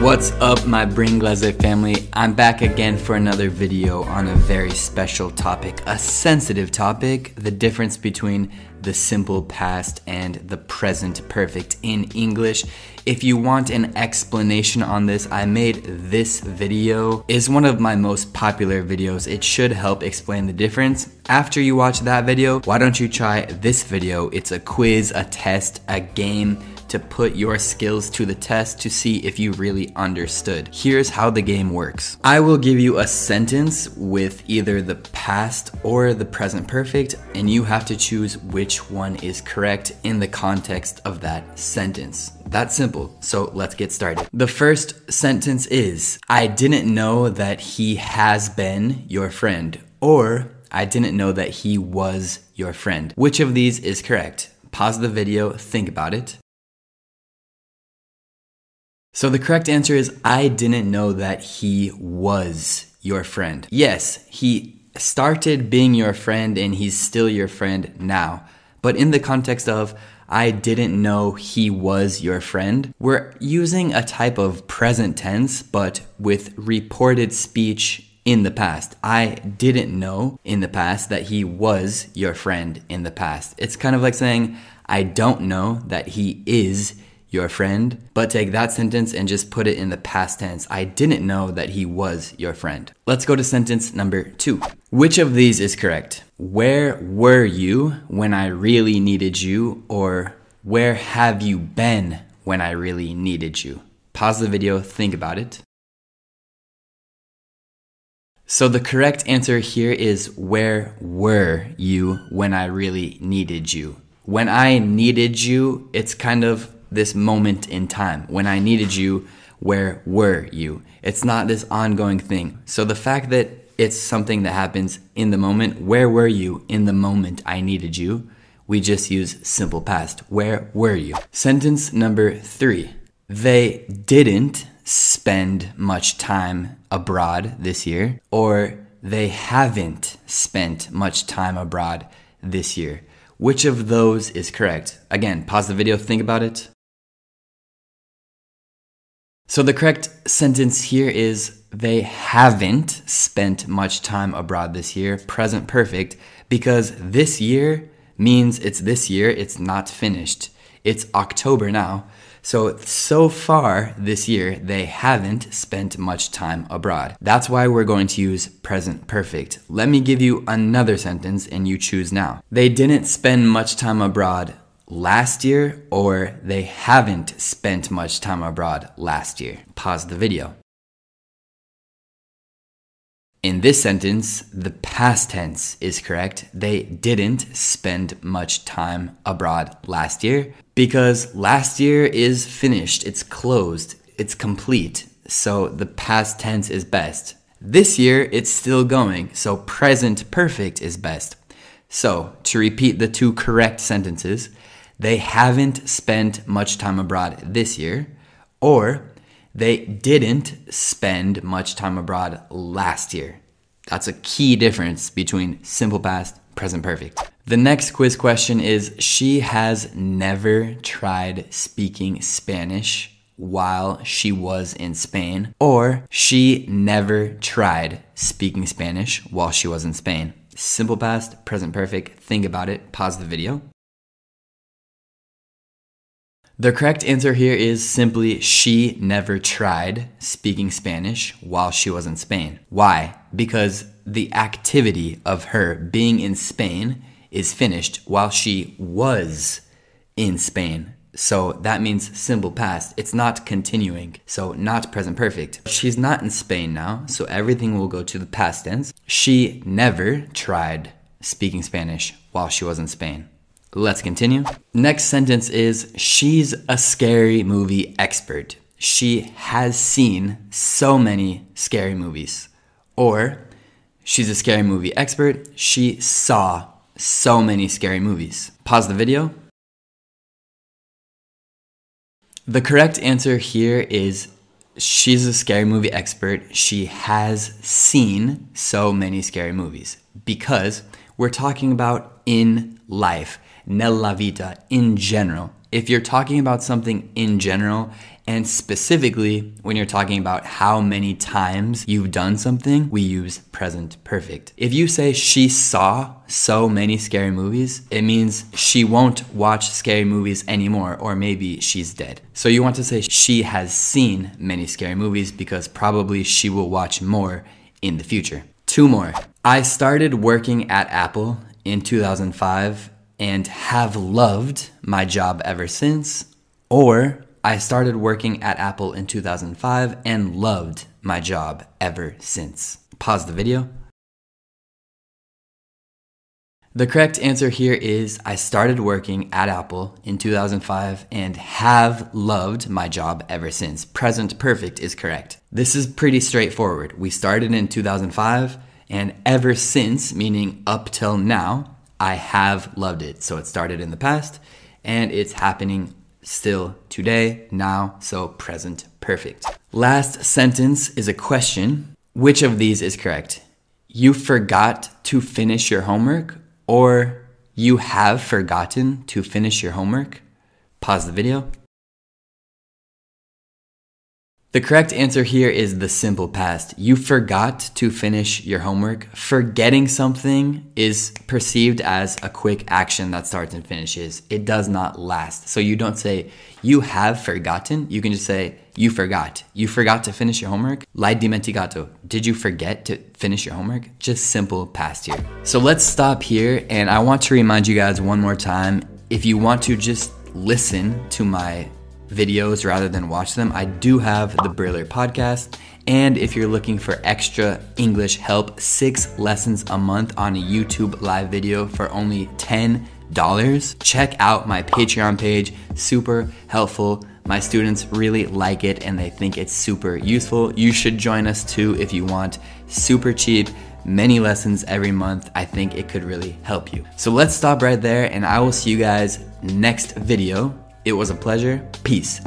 What's up, my Bring Glaze family? I'm back again for another video on a very special topic, a sensitive topic the difference between the simple past and the present perfect in English. If you want an explanation on this, I made this video. is one of my most popular videos. It should help explain the difference. After you watch that video, why don't you try this video? It's a quiz, a test, a game to put your skills to the test to see if you really understood. Here's how the game works. I will give you a sentence with either the past or the present perfect, and you have to choose which one is correct in the context of that sentence. That's simple. So let's get started. The first sentence is I didn't know that he has been your friend, or I didn't know that he was your friend. Which of these is correct? Pause the video, think about it. So the correct answer is I didn't know that he was your friend. Yes, he started being your friend and he's still your friend now. But in the context of I didn't know he was your friend, we're using a type of present tense but with reported speech in the past. I didn't know in the past that he was your friend in the past. It's kind of like saying, I don't know that he is your friend, but take that sentence and just put it in the past tense. I didn't know that he was your friend. Let's go to sentence number two. Which of these is correct? Where were you when I really needed you? Or where have you been when I really needed you? Pause the video, think about it. So the correct answer here is where were you when I really needed you? When I needed you, it's kind of this moment in time. When I needed you, where were you? It's not this ongoing thing. So the fact that it's something that happens in the moment, where were you in the moment I needed you? We just use simple past. Where were you? Sentence number three. They didn't spend much time abroad this year, or they haven't spent much time abroad this year. Which of those is correct? Again, pause the video, think about it. So the correct sentence here is they haven't spent much time abroad this year, present perfect, because this year means it's this year, it's not finished. It's October now. So, so far this year, they haven't spent much time abroad. That's why we're going to use present perfect. Let me give you another sentence and you choose now. They didn't spend much time abroad last year or they haven't spent much time abroad last year. Pause the video. In this sentence, the past tense is correct. They didn't spend much time abroad last year because last year is finished, it's closed, it's complete. So the past tense is best. This year, it's still going, so present perfect is best. So, to repeat the two correct sentences, they haven't spent much time abroad this year, or they didn't spend much time abroad last year. That's a key difference between simple past, present perfect. The next quiz question is She has never tried speaking Spanish while she was in Spain, or she never tried speaking Spanish while she was in Spain. Simple past, present perfect. Think about it. Pause the video. The correct answer here is simply she never tried speaking Spanish while she was in Spain. Why? Because the activity of her being in Spain is finished while she was in Spain. So that means simple past. It's not continuing. So not present perfect. She's not in Spain now, so everything will go to the past tense. She never tried speaking Spanish while she was in Spain. Let's continue. Next sentence is She's a scary movie expert. She has seen so many scary movies. Or, She's a scary movie expert. She saw so many scary movies. Pause the video. The correct answer here is she's a scary movie expert. She has seen so many scary movies because we're talking about in life nella vita in general. If you're talking about something in general And specifically, when you're talking about how many times you've done something, we use present perfect. If you say she saw so many scary movies, it means she won't watch scary movies anymore, or maybe she's dead. So you want to say she has seen many scary movies because probably she will watch more in the future. Two more. I started working at Apple in 2005 and have loved my job ever since, or I started working at Apple in 2005 and loved my job ever since. Pause the video. The correct answer here is I started working at Apple in 2005 and have loved my job ever since. Present perfect is correct. This is pretty straightforward. We started in 2005 and ever since, meaning up till now, I have loved it. So it started in the past and it's happening still today, now, so present perfect. Last sentence is a question. Which of these is correct? You forgot to finish your homework or you have forgotten to finish your homework. Pause the video. The correct answer here is the simple past. You forgot to finish your homework. Forgetting something is perceived as a quick action that starts and finishes. It does not last. So you don't say, you have forgotten. You can just say, you forgot. You forgot to finish your homework. L'hai dimenticato. Did you forget to finish your homework? Just simple past here. So let's stop here. And I want to remind you guys one more time if you want to just listen to my videos rather than watch them, I do have the Briller podcast. And if you're looking for extra English help, six lessons a month on a YouTube live video for only $10. Check out my Patreon page, super helpful. My students really like it and they think it's super useful. You should join us too if you want. Super cheap, many lessons every month. I think it could really help you. So let's stop right there and I will see you guys next video. It was a pleasure. Peace.